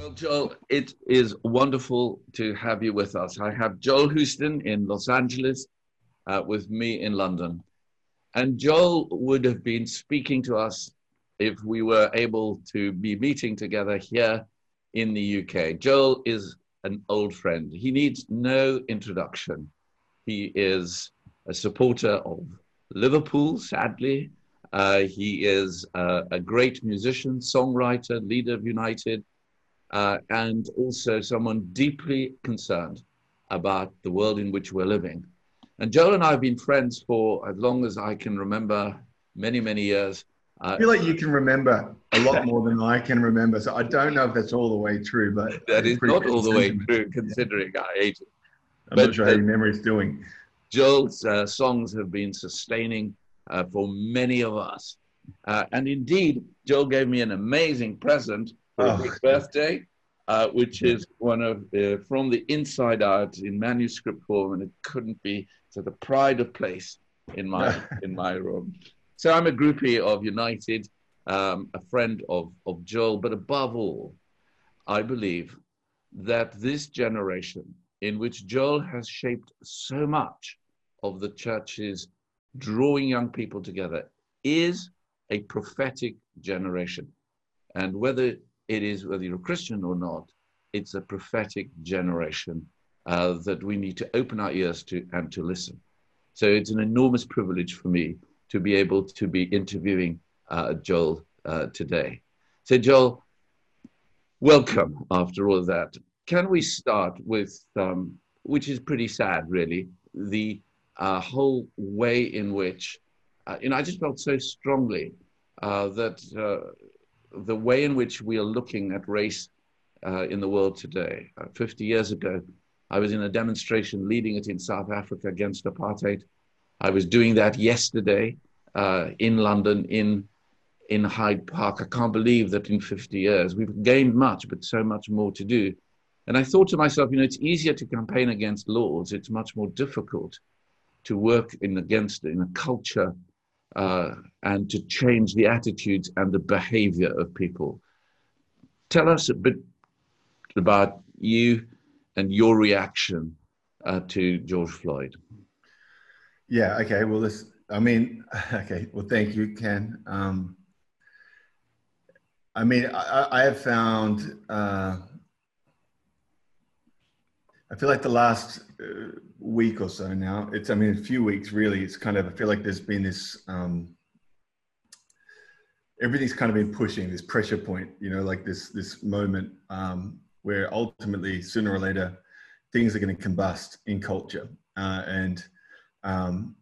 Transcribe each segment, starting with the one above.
Well, Joel, it is wonderful to have you with us. I have Joel Houston in Los Angeles uh, with me in London. And Joel would have been speaking to us if we were able to be meeting together here in the UK. Joel is an old friend. He needs no introduction. He is a supporter of Liverpool, sadly. Uh, he is uh, a great musician, songwriter, leader of United, uh, and also someone deeply concerned about the world in which we're living. And Joel and I have been friends for as long as I can remember, many, many years. I feel like you can remember a lot more than I can remember. So I don't know if that's all the way true, but that is not all the way true, considering I age it. I'm but, not sure how your memory's doing. Joel's uh, songs have been sustaining uh, for many of us. Uh, and indeed, Joel gave me an amazing present for oh. his birthday, uh, which is one of uh, from the inside out in manuscript form, and it couldn't be to the pride of place in my in my room. So I'm a groupie of United, um, a friend of, of Joel, but above all, I believe that this generation in which Joel has shaped so much of the church's drawing young people together is a prophetic generation. And whether it is, whether you're a Christian or not, it's a prophetic generation uh, that we need to open our ears to and to listen. So it's an enormous privilege for me to be able to be interviewing uh, Joel uh, today. So, Joel, welcome after all of that. Can we start with, um, which is pretty sad, really, the uh, whole way in which, uh, you know, I just felt so strongly uh, that the way in which we are looking at race in the world today. 50 years ago, I was in a demonstration leading it in South Africa against apartheid. I was doing that yesterday uh, in London, in in Hyde Park. I can't believe that in 50 years we've gained much, but so much more to do. And I thought to myself, you know, it's easier to campaign against laws. It's much more difficult to work in against in a culture uh, and to change the attitudes and the behavior of people. Tell us a bit about you and your reaction uh, to George Floyd. Yeah. Okay. Well, this. I mean, okay. Well, thank you, Ken. Um, I mean, I, I have found. Uh, I feel like the last uh, week or so now. It's. I mean, a few weeks really. It's kind of. I feel like there's been this. Um, everything's kind of been pushing this pressure point. You know, like this this moment um, where ultimately, sooner or later, things are going to combust in culture, uh, and um,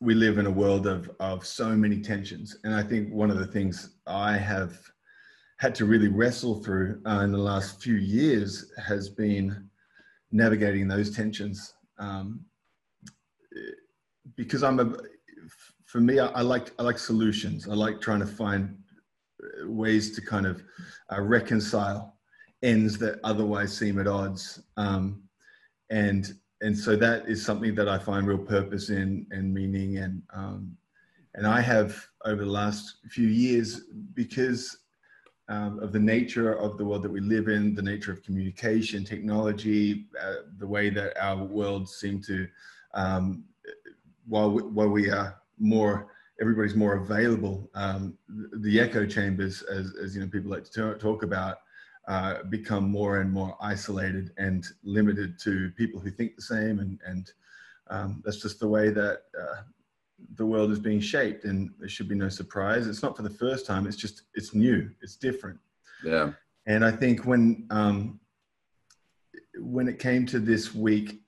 we live in a world of, of so many tensions. And I think one of the things I have had to really wrestle through uh, in the last few years has been navigating those tensions. Um, because I'm a, for me, I, I, like I like solutions. I like trying to find ways to kind of uh, reconcile ends that otherwise seem at odds. Um, and and so that is something that I find real purpose in and meaning and um, and I have over the last few years because um, of the nature of the world that we live in, the nature of communication, technology, uh, the way that our world seem to, um, while we, while we are more, everybody's more available, um, the echo chambers, as, as you know, people like to talk about, uh, become more and more isolated and limited to people who think the same. And, and um, that's just the way that uh, the world is being shaped. And there should be no surprise. It's not for the first time. It's just, it's new. It's different. Yeah. And I think when, um, when it came to this week,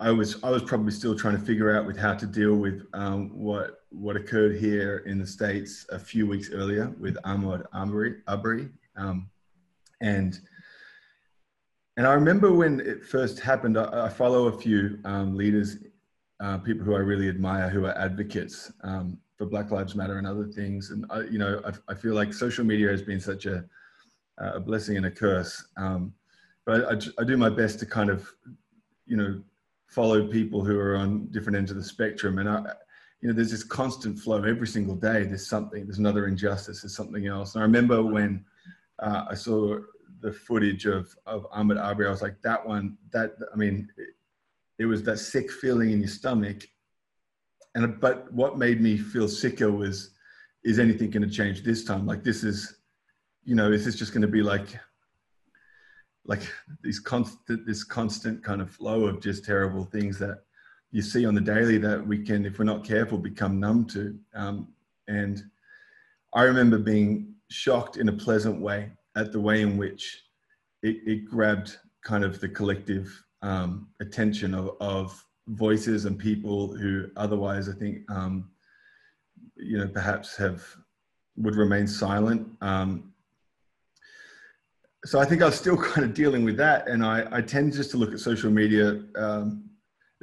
I was I was probably still trying to figure out with how to deal with um, what what occurred here in the states a few weeks earlier with Ahmaud Arbery. Arbery. Um, and and I remember when it first happened. I, I follow a few um, leaders, uh, people who I really admire, who are advocates um, for Black Lives Matter and other things. And I, you know, I, I, feel like social media has been such a a blessing and a curse. Um, but I, I do my best to kind of, you know, follow people who are on different ends of the spectrum. And I, you know, there's this constant flow every single day. There's something. There's another injustice. There's something else. And I remember when uh, I saw the footage of of Ahmaud Arbery, I was like, that one, that I mean, it, was that sick feeling in your stomach. And but what made me feel sicker was, is anything going to change this time? Like this is, you know, is this just going to be like, like these constant, this constant kind of flow of just terrible things that you see on the daily that we can, if we're not careful, become numb to. Um, and I remember being shocked in a pleasant way at the way in which it, it grabbed kind of the collective um, attention of, of, voices and people who otherwise, I think, um, you know, perhaps have would remain silent. Um, so I think I was still kind of dealing with that, and I, I tend just to look at social media um,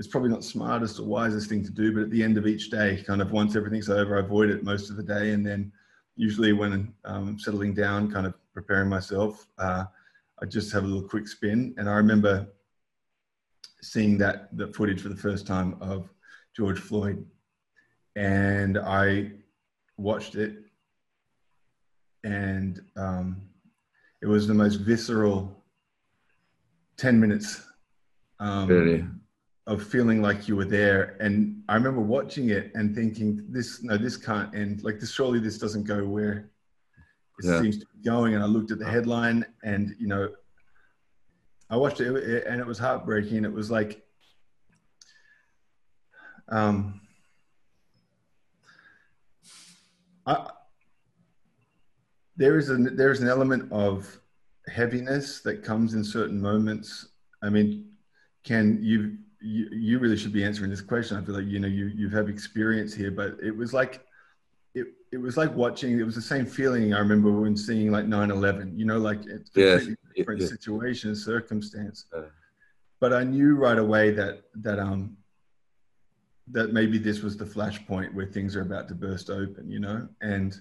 it's probably not smartest or wisest thing to do, but at the end of each day, kind of once everything's over, I avoid it most of the day. And then usually when um, settling down, kind of preparing myself, uh, I just have a little quick spin. And I remember seeing that, the footage for the first time of George Floyd. And I watched it and um, it was the most visceral 10 minutes um, really? of feeling like you were there. And I remember watching it and thinking, this, no, this can't end. Like this, surely this doesn't go where it yeah. seems to be going. And I looked at the headline and, you know, I watched it and it was heartbreaking. It was like, um, I, there is an there's an element of heaviness that comes in certain moments. I mean, can you you, you really should be answering this question. I feel like you know you you have experience here, but it was like it was like watching. It was the same feeling I remember when seeing like 9/11. You know, like it's yes. different situation, circumstance. Uh, but I knew right away that that um that maybe this was the flashpoint where things are about to burst open. You know, and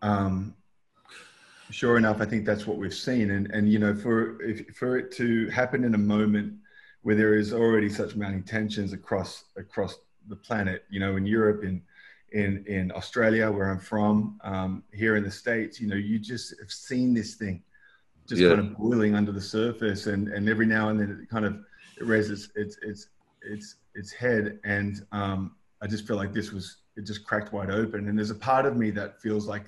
um sure enough, I think that's what we've seen. And and you know, for if, for it to happen in a moment where there is already such mounting tensions across across the planet. You know, in Europe, in in in Australia, where I'm from, um, here in the states, you know, you just have seen this thing just yeah. kind of boiling under the surface, and and every now and then it kind of it raises its its its its head, and um, I just feel like this was it just cracked wide open, and there's a part of me that feels like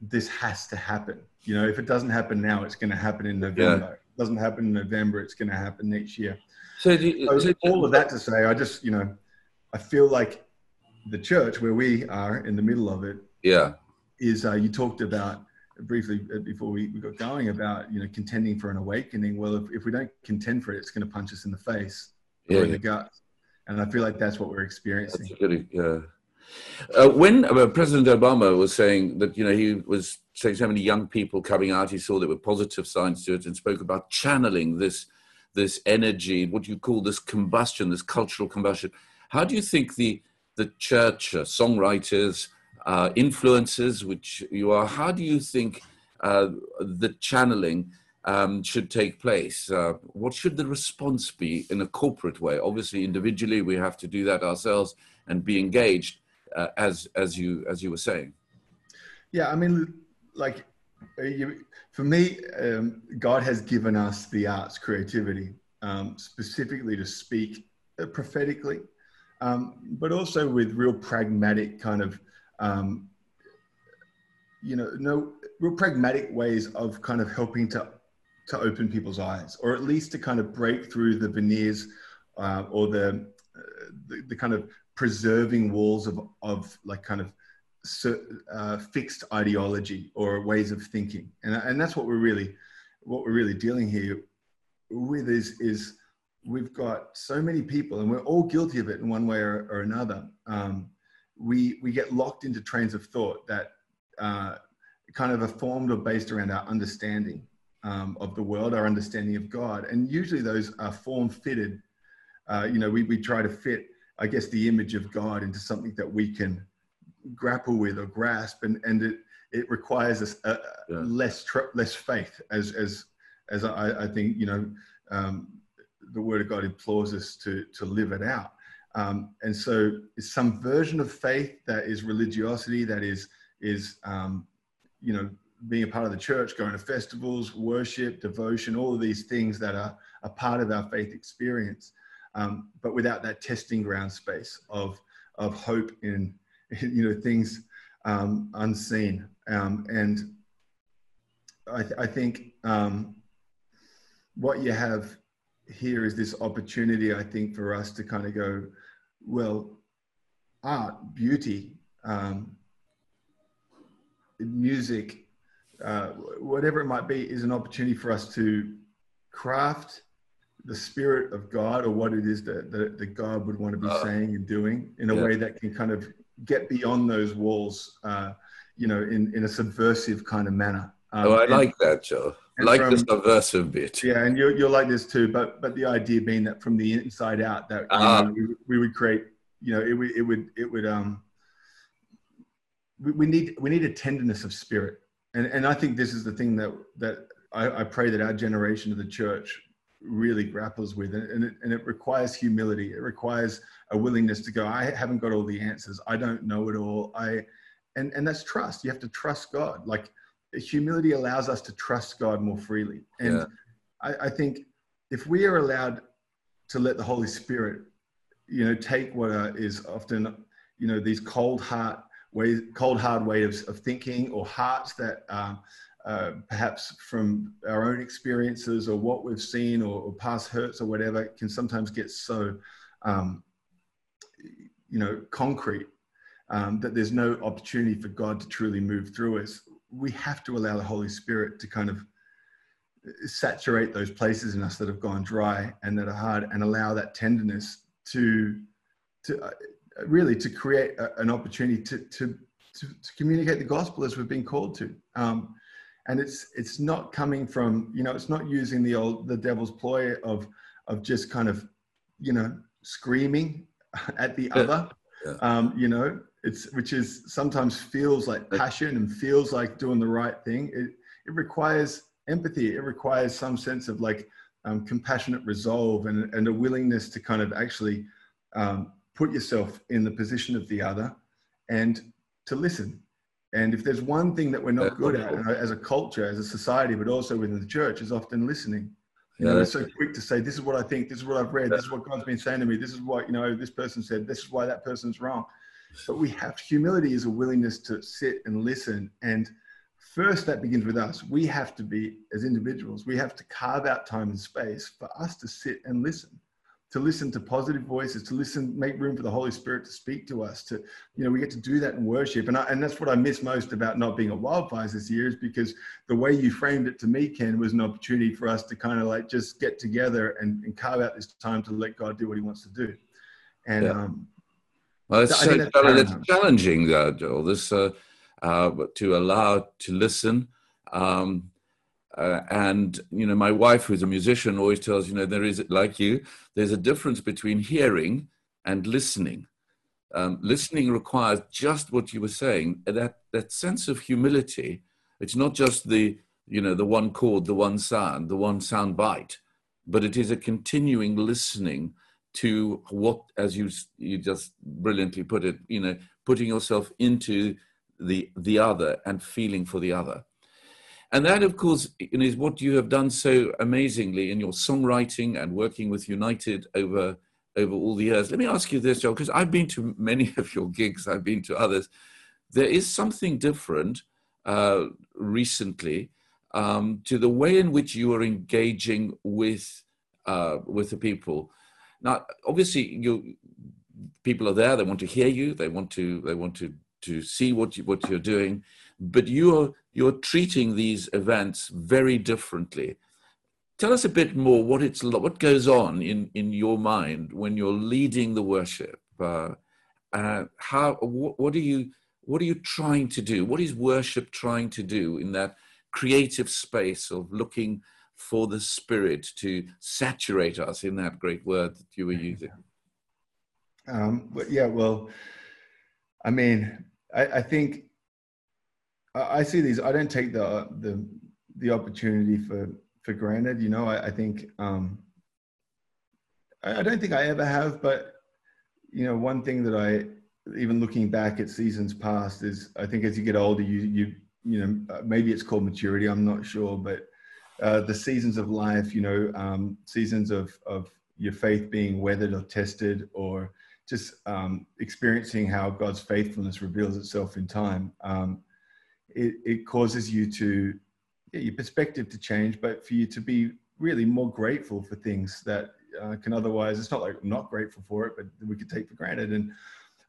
this has to happen. You know, if it doesn't happen now, it's going to happen in November. Yeah. It doesn't happen in November, it's going to happen next year. So, you, so, all of that to say, I just you know, I feel like the church where we are in the middle of it. Yeah. Is uh, you talked about briefly uh, before we, we got going about you know contending for an awakening. Well, if, if we don't contend for it, it's going to punch us in the face yeah, or in the gut, and I feel like that's what we're experiencing. Good, yeah. Uh, when uh, President Obama was saying that, you know, he was saying so many young people coming out, he saw there were positive signs to it and spoke about channeling this this energy, what you call this combustion, this cultural combustion. How do you think the the church, uh, songwriters, uh, influencers, which you are, how do you think uh, the channeling um, should take place? Uh, what should the response be in a corporate way? Obviously, individually, we have to do that ourselves and be engaged, uh, as as you as you were saying. Yeah, I mean, like you, for me, um, God has given us the arts, creativity, um, specifically to speak uh, prophetically, um, but also with real pragmatic kind of, um, you know, no real pragmatic ways of kind of helping to to open people's eyes, or at least to kind of break through the veneers uh, or the, uh, the the kind of preserving walls of of like kind of uh, fixed ideology or ways of thinking, and and that's what we're really what we're really dealing here with is is we've got so many people, and we're all guilty of it in one way or, or another. Um, we we get locked into trains of thought that uh, kind of are formed or based around our understanding um, of the world, our understanding of God, and usually those are form fitted. Uh, you know, we we try to fit, I guess, the image of God into something that we can grapple with or grasp, and and it it requires a, a yeah. less tr- less faith, as as as I, I think you know um, the Word of God implores us to to live it out. Um, and so, it's some version of faith that is religiosity, that is is um, you know being a part of the church, going to festivals, worship, devotion, all of these things that are a part of our faith experience, um, but without that testing ground space of of hope in you know things um, unseen. Um, and I, th- I think um, what you have here is this opportunity, I think, for us to kind of go, well, art, beauty, um, music, uh, whatever it might be, is an opportunity for us to craft the spirit of God or what it is that, that, that God would want to be uh, saying and doing in a yeah. way that can kind of get beyond those walls, uh, you know, in, in a subversive kind of manner. Um, oh, I like that, Joe. Like from, the subversive bit. Yeah, and you're, you're like this too, but but the idea being that from the inside out, that uh, know, we, we, would create, you know, it would it would it would um, we, we need we need a tenderness of spirit, and and I think this is the thing that that I, I pray that our generation of the church really grapples with and it, and it requires humility. It requires a willingness to go i haven't got all the answers. I don't know it all. I and and that's trust. You have to trust god. Like humility allows us to trust god more freely and yeah. I, I think if we are allowed to let the holy spirit you know take what is often you know these cold heart ways cold hard ways of, of thinking or hearts that um, uh, perhaps from our own experiences or what we've seen or, or past hurts or whatever can sometimes get so um, you know concrete um, that there's no opportunity for god to truly move through us we have to allow the holy spirit to kind of saturate those places in us that have gone dry and that are hard and allow that tenderness to to uh, really to create a, an opportunity to, to to, to communicate the gospel as we've been called to um, and it's it's not coming from you know it's not using the old the devil's ploy of of just kind of you know screaming at the other yeah. um, you know it's which is sometimes feels like passion and feels like doing the right thing it it requires empathy it requires some sense of like um, compassionate resolve and, and a willingness to kind of actually um, put yourself in the position of the other and to listen and if there's one thing that we're not good at as a culture, as a society, but also within the church, is often listening. You yeah, know, we're so quick to say, "This is what I think. This is what I've read. This is what God's been saying to me. This is what you know. This person said. This is why that person's wrong." But we have humility is a willingness to sit and listen. And first, that begins with us. We have to be, as individuals, we have to carve out time and space for us to sit and listen to listen to positive voices, to listen, make room for the Holy Spirit to speak to us. To, you know, we get to do that in worship, and I, and that's what I miss most about not being at Wildfires this year is because the way you framed it to me, Ken, was an opportunity for us to kind of like just get together and, and carve out this time to let God do what He wants to do. And yeah. um, well, it's, so, it's challenging, uh, Joel. This uh, uh, to allow to listen. Um, uh, and you know, my wife, who's a musician, always tells you know there is like you, there's a difference between hearing and listening. Um, listening requires just what you were saying that that sense of humility. It's not just the you know the one chord, the one sound, the one sound bite, but it is a continuing listening to what, as you you just brilliantly put it, you know, putting yourself into the the other and feeling for the other. And that, of course, is what you have done so amazingly in your songwriting and working with United over over all the years. Let me ask you this, Joe, because I've been to many of your gigs, I've been to others. There is something different uh, recently um, to the way in which you are engaging with uh, with the people. Now, obviously, you people are there. They want to hear you. They want to they want to to see what you, what you're doing but you're you're treating these events very differently. Tell us a bit more what it's what goes on in in your mind when you're leading the worship. Uh, uh, how what, what are you what are you trying to do? What is worship trying to do in that creative space of looking for the Spirit to saturate us in that great word that you were using? Um, but yeah, well, I mean, I, I think I see these. I don't take the the the opportunity for for granted. You know, I, I think um, I, I don't think I ever have. But you know, one thing that I even looking back at seasons past is I think as you get older, you you you know, uh, maybe it's called maturity. I'm not sure, but uh, the seasons of life, you know, um, seasons of of your faith being weathered or tested, or just um, experiencing how God's faithfulness reveals itself in time. Um, it, it causes you to your perspective to change, but for you to be really more grateful for things that uh, can otherwise. It's not like I'm not grateful for it, but we could take for granted. And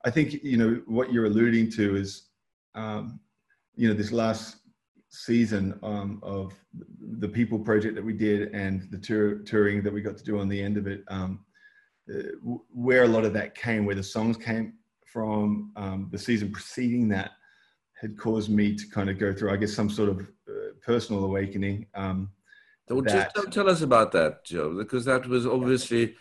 I think you know what you're alluding to is, um, you know, this last season um, of the People Project that we did and the tour, touring that we got to do on the end of it. Um, uh, where a lot of that came, where the songs came from, um, the season preceding that had caused me to kind of go through, I guess, some sort of uh, personal awakening. Um, so that, just tell us about that, Joe, because that was obviously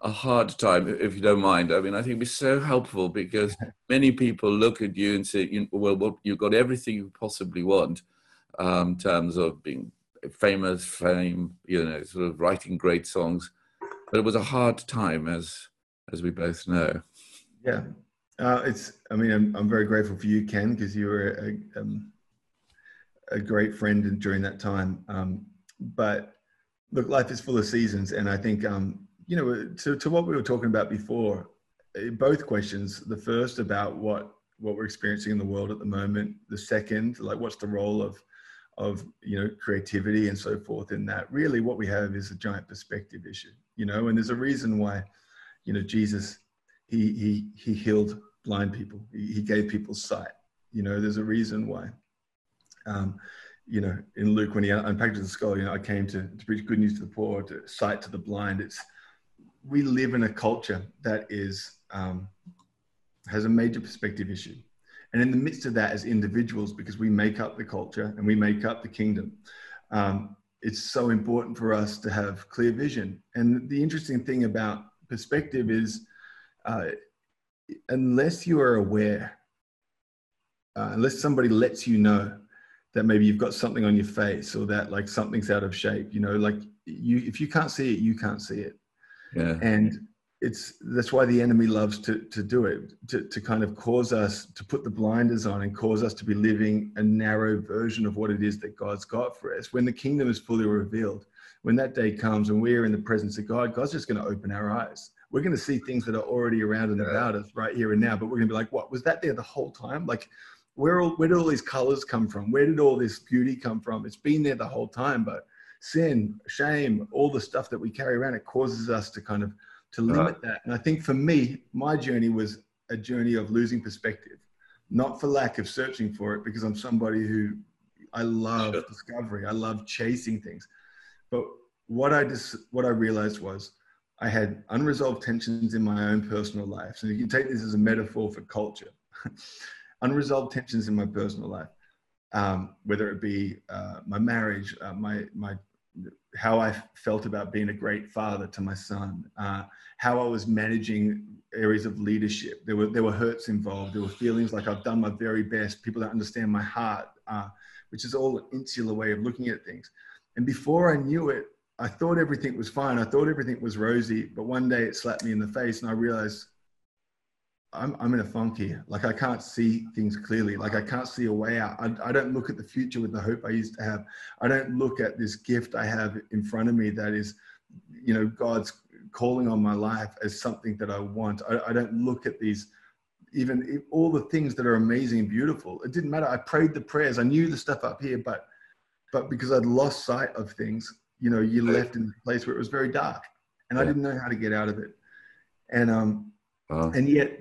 a hard time, if you don't mind. I mean, I think it'd be so helpful because many people look at you and say, well, well, you've got everything you possibly want um, terms of being famous, fame, you know, sort of writing great songs. But it was a hard time, as as we both know. Yeah, uh, it's. I mean, I'm, I'm very grateful for you, Ken, because you were a, um, a great friend during that time. Um, but look, life is full of seasons, and I think um, you know to to what we were talking about before. Eh, both questions. The first about what what we're experiencing in the world at the moment. The second, like what's the role of of you know creativity and so forth in that really what we have is a giant perspective issue you know and there's a reason why you know jesus he he he healed blind people. He, he gave people sight you know there's a reason why. Um you know in luke when he unpacked the skull you know i came to, to preach good news to the poor to sight to the blind. It's we live in a culture that is um has a major perspective issue and in the midst of that, as individuals, because we make up the culture and we make up the kingdom, um, it's so important for us to have clear vision. And the interesting thing about perspective is, uh, unless you are aware, uh, unless somebody lets you know that maybe you've got something on your face or that like something's out of shape, you know, like you, if you can't see it, you can't see it. Yeah. And it's that's why the enemy loves to to do it to, to kind of cause us to put the blinders on and cause us to be living a narrow version of what it is that god's got for us. When the kingdom is fully revealed when that day comes and we're in the presence of god god's just going to open our eyes. We're going to see things that are already around and about us right here and now but we're going to be like what? Was that there the whole time? Like where, all, where did all these colors come from? Where did all this beauty come from? It's been there the whole time but sin shame all the stuff that we carry around it causes us to kind of to limit uh, that. And I think for me, my journey was a journey of losing perspective, not for lack of searching for it, because I'm somebody who I love sure. discovery. I love chasing things. But what I just what I realized was I had unresolved tensions in my own personal life. So you can take this as a metaphor for culture. unresolved tensions in my personal life, um, whether it be uh, my marriage, uh, my my how I felt about being a great father to my son, uh, how I was managing areas of leadership. There were there were hurts involved. There were feelings like I've done my very best. People don't understand my heart, uh, which is all an insular way of looking at things. And before I knew it, I thought everything was fine. I thought everything was rosy. But one day it slapped me in the face, and I realized I'm, I'm in a funk here. Like I can't see things clearly. Like I can't see a way out. I, I don't look at the future with the hope I used to have. I don't look at this gift I have in front of me that is, you know, God's calling on my life as something that I want. I, I don't look at these, even all the things that are amazing and beautiful. It didn't matter. I prayed the prayers. I knew the stuff up here, but, but because I'd lost sight of things, you know, you left in a place where it was very dark and I didn't know how to get out of it. And, um, and yet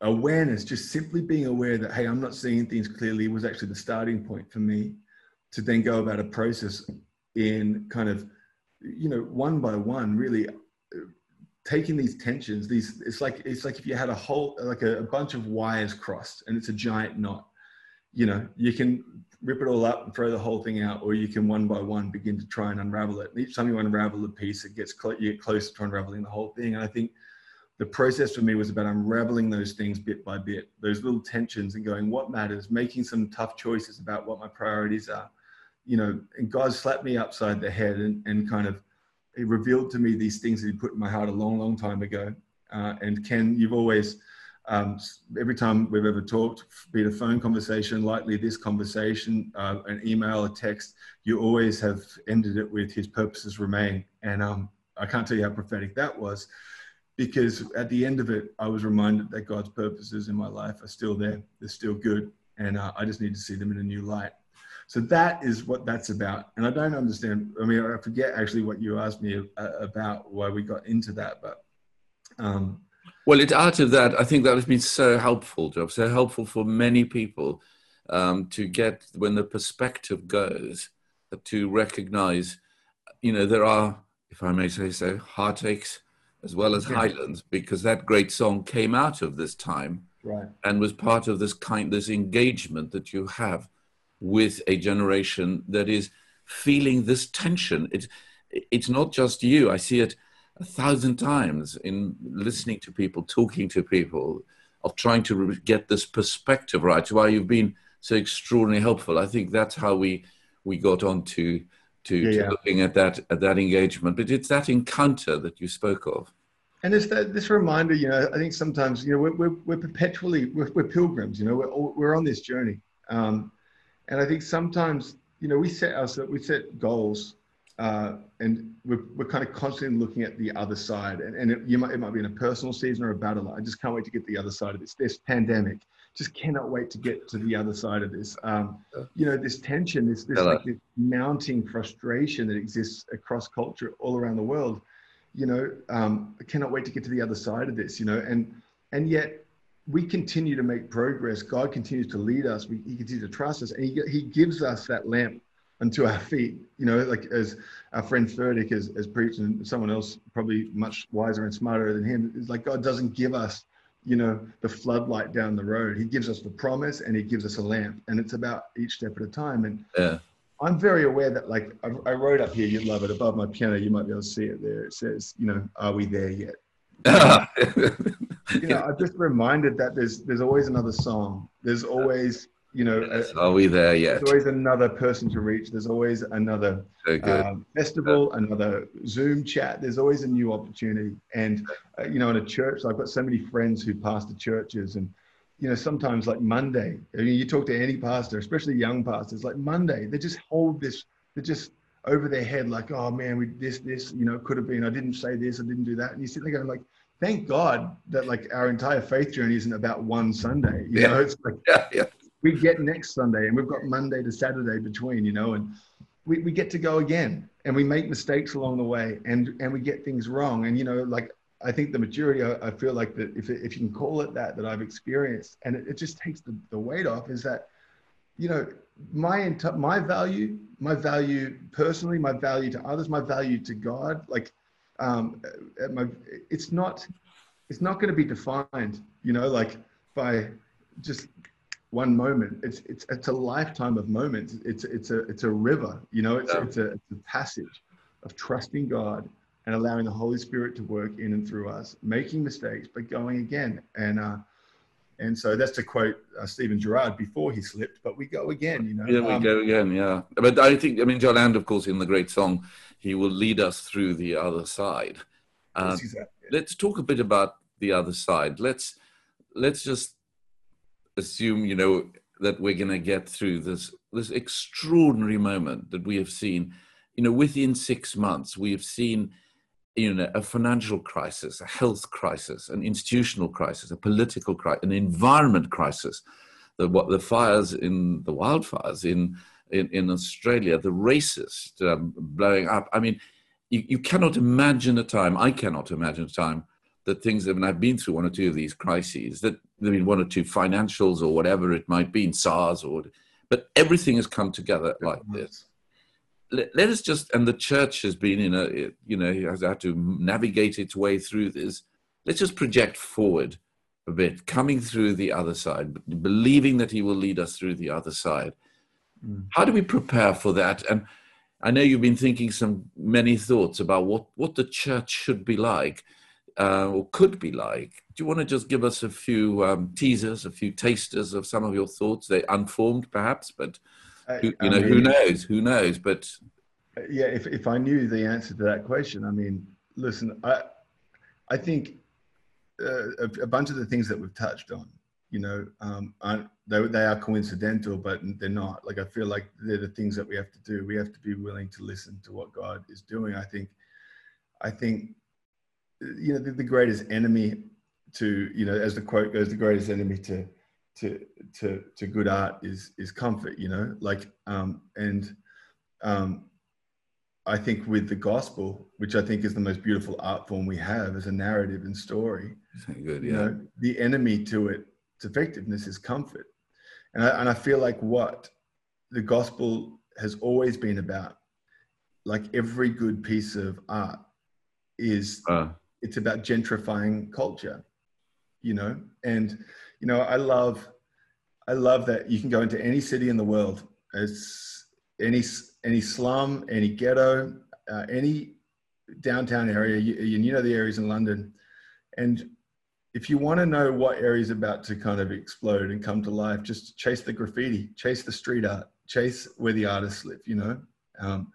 awareness, just simply being aware that, hey, I'm not seeing things clearly was actually the starting point for me to then go about a process in kind of, you know, one by one, really uh, taking these tensions, these, it's like, it's like if you had a whole, like a, a bunch of wires crossed and it's a giant knot, you know, you can rip it all up and throw the whole thing out, or you can one by one begin to try and unravel it. And each time you unravel a piece, it gets cl- you get closer to unraveling the whole thing. And I think the process for me was about unraveling those things bit by bit, those little tensions and going, what matters, making some tough choices about what my priorities are. You know, and God slapped me upside the head and, and kind of revealed to me these things that he put in my heart a long, long time ago. Uh, and Ken, you've always Um, every time we've ever talked, be it a phone conversation, likely this conversation, uh, an email, a text, you always have ended it with His purposes remain. And um, I can't tell you how prophetic that was, because at the end of it, I was reminded that God's purposes in my life are still there. They're still good, and uh, I just need to see them in a new light. So that is what that's about. And I don't understand. I mean, I forget actually what you asked me uh, about why we got into that, but. Um, well, it's out of that. I think that has been so helpful, Job, so helpful for many people um, to get when the perspective goes to recognize, you know, there are, if I may say so, heartaches as well as yeah. highlands, because that great song came out of this time right. and was part of this kind, this engagement that you have with a generation that is feeling this tension. It's, it's not just you. I see it a thousand times in listening to people, talking to people, of trying to get this perspective right. Why you've been so extraordinarily helpful. I think that's how we we got on to yeah, to yeah. looking at that at that engagement. But it's that encounter that you spoke of. And it's that this reminder, you know, I think sometimes, you know, we're, we're, we're perpetually, we're, we're, pilgrims, you know, we're, we're on this journey. Um, and I think sometimes, you know, we set ourselves, we set goals, uh, and we're, we're kind of constantly looking at the other side. And, and it, you might, it might be in a personal season or a battle. I just can't wait to get the other side of this. This pandemic, just cannot wait to get to the other side of this. Um, you know, this tension, this, this, like this mounting frustration that exists across culture all around the world. You know, um, I cannot wait to get to the other side of this. You know, and and yet we continue to make progress. God continues to lead us. We, he continues to trust us, and he, he gives us that lamp unto our feet. You know, like as our friend Furtick has, has preached, and someone else probably much wiser and smarter than him, is like God doesn't give us, you know, the floodlight down the road. He gives us the promise, and He gives us a lamp, and it's about each step at a time. And yeah. I'm very aware that, like, I, I wrote up here, you'd love it, above my piano, you might be able to see it there. It says, you know, are we there yet? you know, I'm just reminded that there's there's always another song. There's always, you know, yes. are we there yet? There's always another person to reach. There's always another so um, festival, yeah. another Zoom chat. There's always a new opportunity. And uh, you know, in a church, I've got so many friends who pastor churches, and you know, sometimes like Monday. I mean, you talk to any pastor, especially young pastors, like Monday, they just hold this. they're just over their head, like, oh man, we this, this, you know, could have been. I didn't say this, I didn't do that. And you sit there going, like, thank God that like our entire faith journey isn't about one Sunday. You yeah. know, it's like yeah, yeah. We get next Sunday and we've got Monday to Saturday between, you know, and we, we get to go again and we make mistakes along the way and and we get things wrong. And you know, like I think the maturity I, I feel like that if, if you can call it that that I've experienced and it, it just takes the, the weight off is that you know my my value my value personally my value to others my value to god like um, my, it's not it's not going to be defined, you know, like by just one moment. It's it's it's a lifetime of moments. It's it's a it's a river, you know. It's yeah. it's, a, it's a passage of trusting God and allowing the Holy Spirit to work in and through us, making mistakes but going again. And uh, and so that's to quote uh, Steven Gerrard before he slipped, but we go again, you know. Yeah, we um, go again, yeah. But I think, I mean, Jon Land, of course, in the great song, he will lead us through the other side. Uh, exactly. Let's talk a bit about the other side. Let's let's just assume, you know, that we're going to get through this this extraordinary moment that we have seen. You know, within six months, we have seen you know, a financial crisis, a health crisis, an institutional crisis, a political crisis, an environment crisis, the, what, the fires in the wildfires in, in, in Australia, the racists um, blowing up. I mean, you, you cannot imagine a time, I cannot imagine a time that things, I mean, I've been through one or two of these crises, that there have been one or two financials or whatever it might be, in SARS or, but everything has come together like this. Let, let, us just and the church has been in a you know has had to navigate its way through this. Let's just project forward a bit coming through the other side believing that he will lead us through the other side. Mm. how do we prepare for that? And i know you've been thinking some many thoughts about what what the church should be like uh, or could be like do you want to just give us a few um, teasers a few tasters of some of your thoughts they unformed perhaps but who, you know, mean, who knows? Who knows? But yeah, if if I knew the answer to that question, I mean, listen, I I think uh, a, a, bunch of the things that we've touched on, you know, um, they, they are coincidental, but they're not. Like I feel like they're the things that we have to do. We have to be willing to listen to what God is doing. I think, I think, you know, the, the greatest enemy to, you know, as the quote goes, the greatest enemy to to to to good art is is comfort. You know, like um, and um, I think with the gospel, which I think is the most beautiful art form we have as a narrative and story, good, yeah. You know, the enemy to it, its effectiveness is comfort. And I, and I feel like what the gospel has always been about, like every good piece of art, is uh. It's about gentrifying culture, you know? And, you know, I love, I love that you can go into any city in the world as any any slum, any ghetto, uh, any downtown area. You, you know the areas in London, and if you want to know what area is about to kind of explode and come to life, just chase the graffiti, chase the street art, chase where the artists live. You know, um,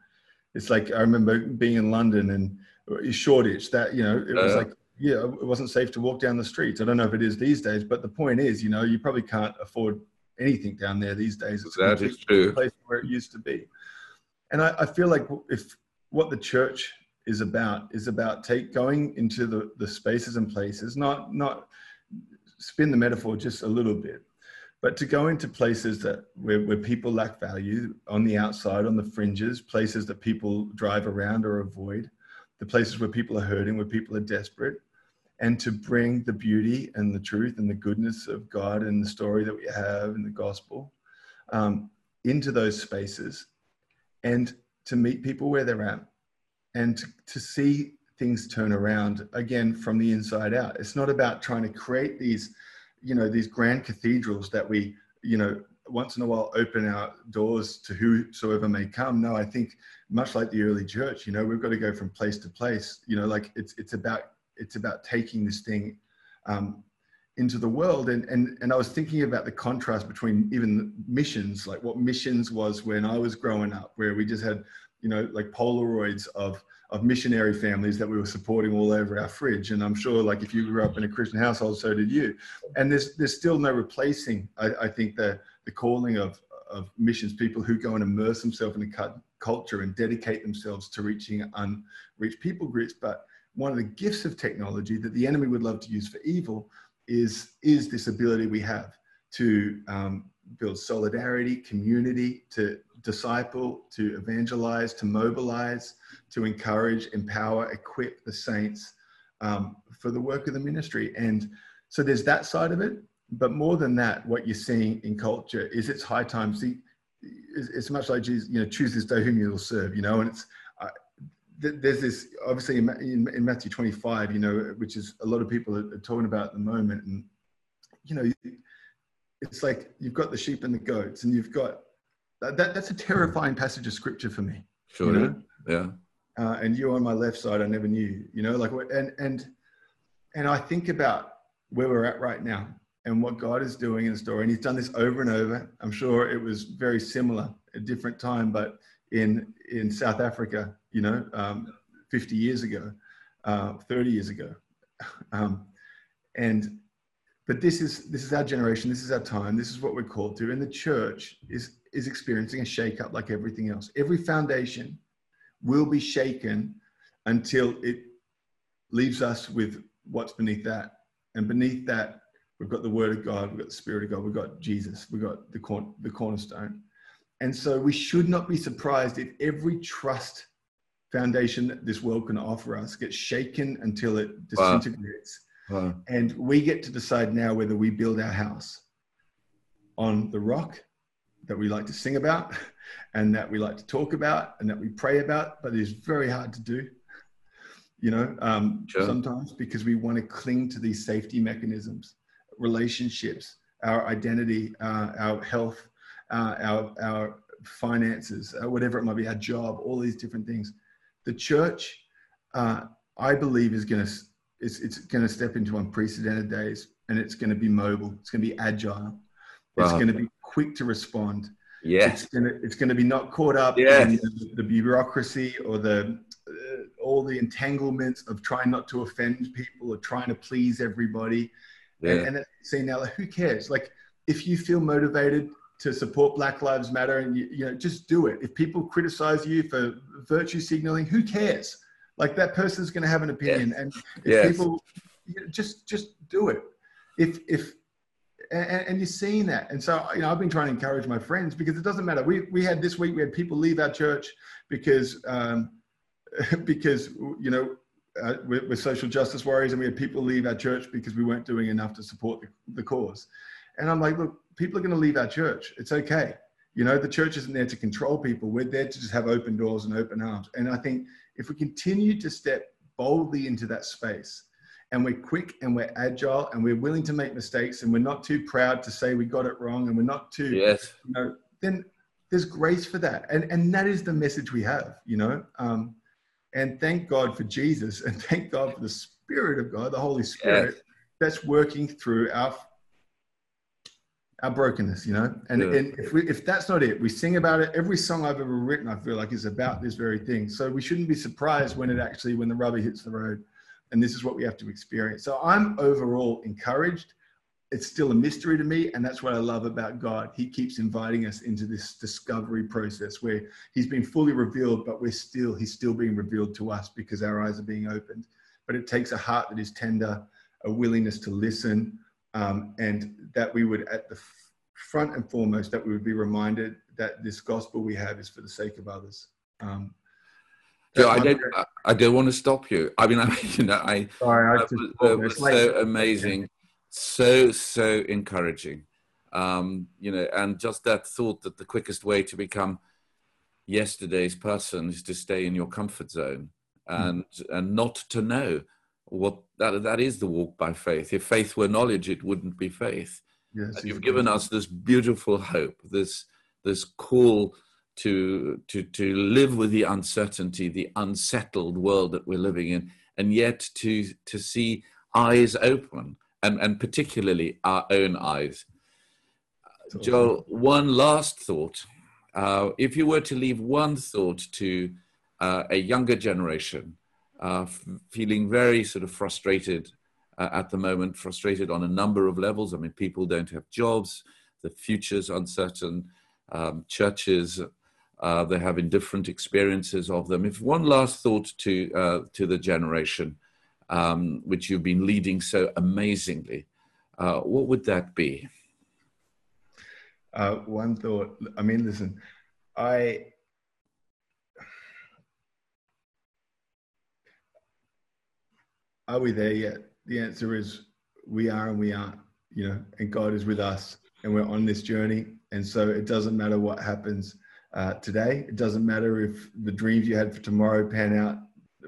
it's like I remember being in London and Shoreditch. That you know, it was uh, like yeah, it wasn't safe to walk down the streets. I don't know if it is these days, but the point is, you know, you probably can't afford anything down there these days. It's that is true. place where it used to be. And I, I, feel like if what the church is about is about take going into the, the spaces and places, not not spin the metaphor just a little bit, but to go into places that where, where people lack value on the outside, on the fringes, places that people drive around or avoid, the places where people are hurting, where people are desperate, and to bring the beauty and the truth and the goodness of God and the story that we have in the gospel um, into those spaces and to meet people where they're at and to, to see things turn around again from the inside out. It's not about trying to create these, you know, these grand cathedrals that we, you know, once in a while open our doors to whosoever may come. No, I think much like the early church, you know, we've got to go from place to place. You know, like it's it's about it's about taking this thing um, into the world. And, and, and I was thinking about the contrast between even missions, like what missions was when I was growing up, where we just had, you know, like Polaroids of, of missionary families that we were supporting all over our fridge. And I'm sure like if you grew up in a Christian household, so did you. And there's, there's still no replacing, I, I think, the, the calling of, of missions, people who go and immerse themselves in a culture and dedicate themselves to reaching unreached people groups. But one of the gifts of technology that the enemy would love to use for evil is, is this ability we have to um, build solidarity, community, to disciple, to evangelize, to mobilize, to encourage, empower, equip the saints um, for the work of the ministry. And so there's that side of it. But more than that, what you're seeing in culture is it's high time. See, it's much like Jesus, you know, choose this day whom you will serve, you know, and it's there's this obviously in, in, Matthew 25, you know, which is a lot of people are, talking about at the moment, and you know, it's like you've got the sheep and the goats, and you've got that. That's a terrifying passage of scripture for me. Sure. You know? Yeah. Uh, and you on my left side, I never knew. You know, like and and and I think about where we're at right now and what God is doing in the story, and He's done this over and over. I'm sure it was very similar a different time, but in in South Africa, you know, um, 50 years ago, uh, 30 years ago, um, and but this is this is our generation, this is our time, this is what we're called to, and the church is is experiencing a shake-up like everything else. Every foundation will be shaken until it leaves us with what's beneath that, and beneath that we've got the Word of God, we've got the Spirit of God, we've got Jesus, we've got the corn, the cornerstone and so we should not be surprised if every trust foundation that this world can offer us gets shaken until it disintegrates. Wow. Wow. And we get to decide now whether we build our house on the rock that we like to sing about and that we like to talk about and that we pray about, but it is very hard to do, you know, um, sure. sometimes because we want to cling to these safety mechanisms, relationships, our identity, uh, our health, uh, our, our finances, uh, whatever it might be, our job, all these different things. The church, uh, I believe, is going to it's, it's going to step into unprecedented days, and it's going to be mobile. It's going to be agile. Wow. It's going to be quick to respond. Yeah. It's going to it's going to be not caught up yes. in the, the bureaucracy or the uh, all the entanglements of trying not to offend people or trying to please everybody. Yeah. And, and saying now, like, who cares? Like, if you feel motivated to support Black Lives Matter, and you, you know, just do it. If people criticize you for virtue signaling, who cares? Like that person's going to have an opinion, yes. and if yes. people you know, just just do it. If if and, and, you're seeing that, and so you know, I've been trying to encourage my friends because it doesn't matter. We we had this week we had people leave our church because um, because you know uh, we're, we're, social justice warriors, and we had people leave our church because we weren't doing enough to support the, the cause. And I'm like, look, people are going to leave our church. It's okay. You know, the church isn't there to control people. We're there to just have open doors and open arms. And I think if we continue to step boldly into that space and we're quick and we're agile and we're willing to make mistakes and we're not too proud to say we got it wrong and we're not too, yes. you know, then there's grace for that. And, and that is the message we have, you know. Um, and thank God for Jesus and thank God for the Spirit of God, the Holy Spirit, yes. that's working through our our brokenness, you know. And, yeah. and if we, if that's not it, we sing about it. Every song I've ever written, I feel like is about this very thing. So we shouldn't be surprised when it actually when the rubber hits the road, and this is what we have to experience. So I'm overall encouraged. It's still a mystery to me, and that's what I love about God. He keeps inviting us into this discovery process where He's been fully revealed, but we're still He's still being revealed to us because our eyes are being opened. But it takes a heart that is tender, a willingness to listen, um, and that we would at the front and foremost that we would be reminded that this gospel we have is for the sake of others um, so I don't, I don't want to stop you. I mean, I, you know, I, Sorry, I just, was, was so amazing, so, so encouraging. Um, you know, and just that thought that the quickest way to become yesterday's person is to stay in your comfort zone hmm. and, mm. and not to know what that, that is the walk by faith. If faith were knowledge, it wouldn't be faith. Yes, and you've given us this beautiful hope, this this call to to to live with the uncertainty, the unsettled world that we're living in, and yet to to see eyes open, and and particularly our own eyes. Joel, one last thought. Uh, if you were to leave one thought to uh, a younger generation uh, f- feeling very sort of frustrated uh, at the moment, frustrated on a number of levels. I mean, people don't have jobs, the future's uncertain, um, churches, uh, they're having different experiences of them. If one last thought to, uh, to the generation, um, which you've been leading so amazingly, uh, what would that be? Uh, one thought, I mean, listen, I are we there yet? The answer is we are and we aren't, you know, and God is with us and we're on this journey. And so it doesn't matter what happens uh, today. It doesn't matter if the dreams you had for tomorrow pan out,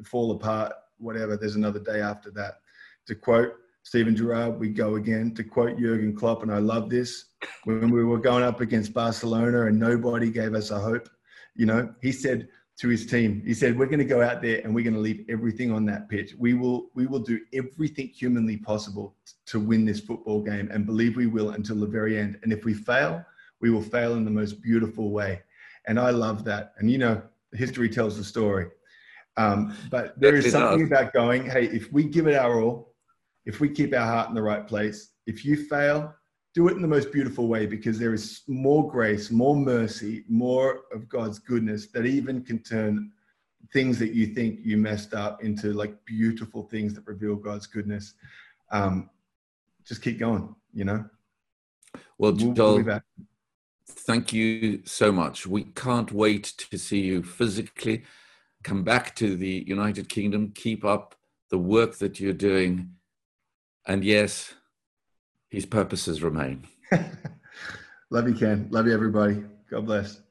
fall apart, whatever. There's another day after that. To quote Steven Gerrard, we go again. To quote Jurgen Klopp, and I love this, when we were going up against Barcelona and nobody gave us a hope, you know, he said, to his team. He said, "We're going to go out there and we're going to leave everything on that pitch. We will we will do everything humanly possible to win this football game and believe we will until the very end. And if we fail, we will fail in the most beautiful way." And I love that. And you know, history tells the story. Um, but there is something about going, hey, if we give it our all, if we keep our heart in the right place, if you fail, do it in the most beautiful way because there is more grace, more mercy, more of God's goodness that even can turn things that you think you messed up into like beautiful things that reveal God's goodness. Um, just keep going, you know. Well, we'll, Joel, we'll thank you so much. We can't wait to see you physically. Come back to the United Kingdom. Keep up the work that you're doing. And yes, his purposes remain. Love you, Ken. Love you, everybody. God bless.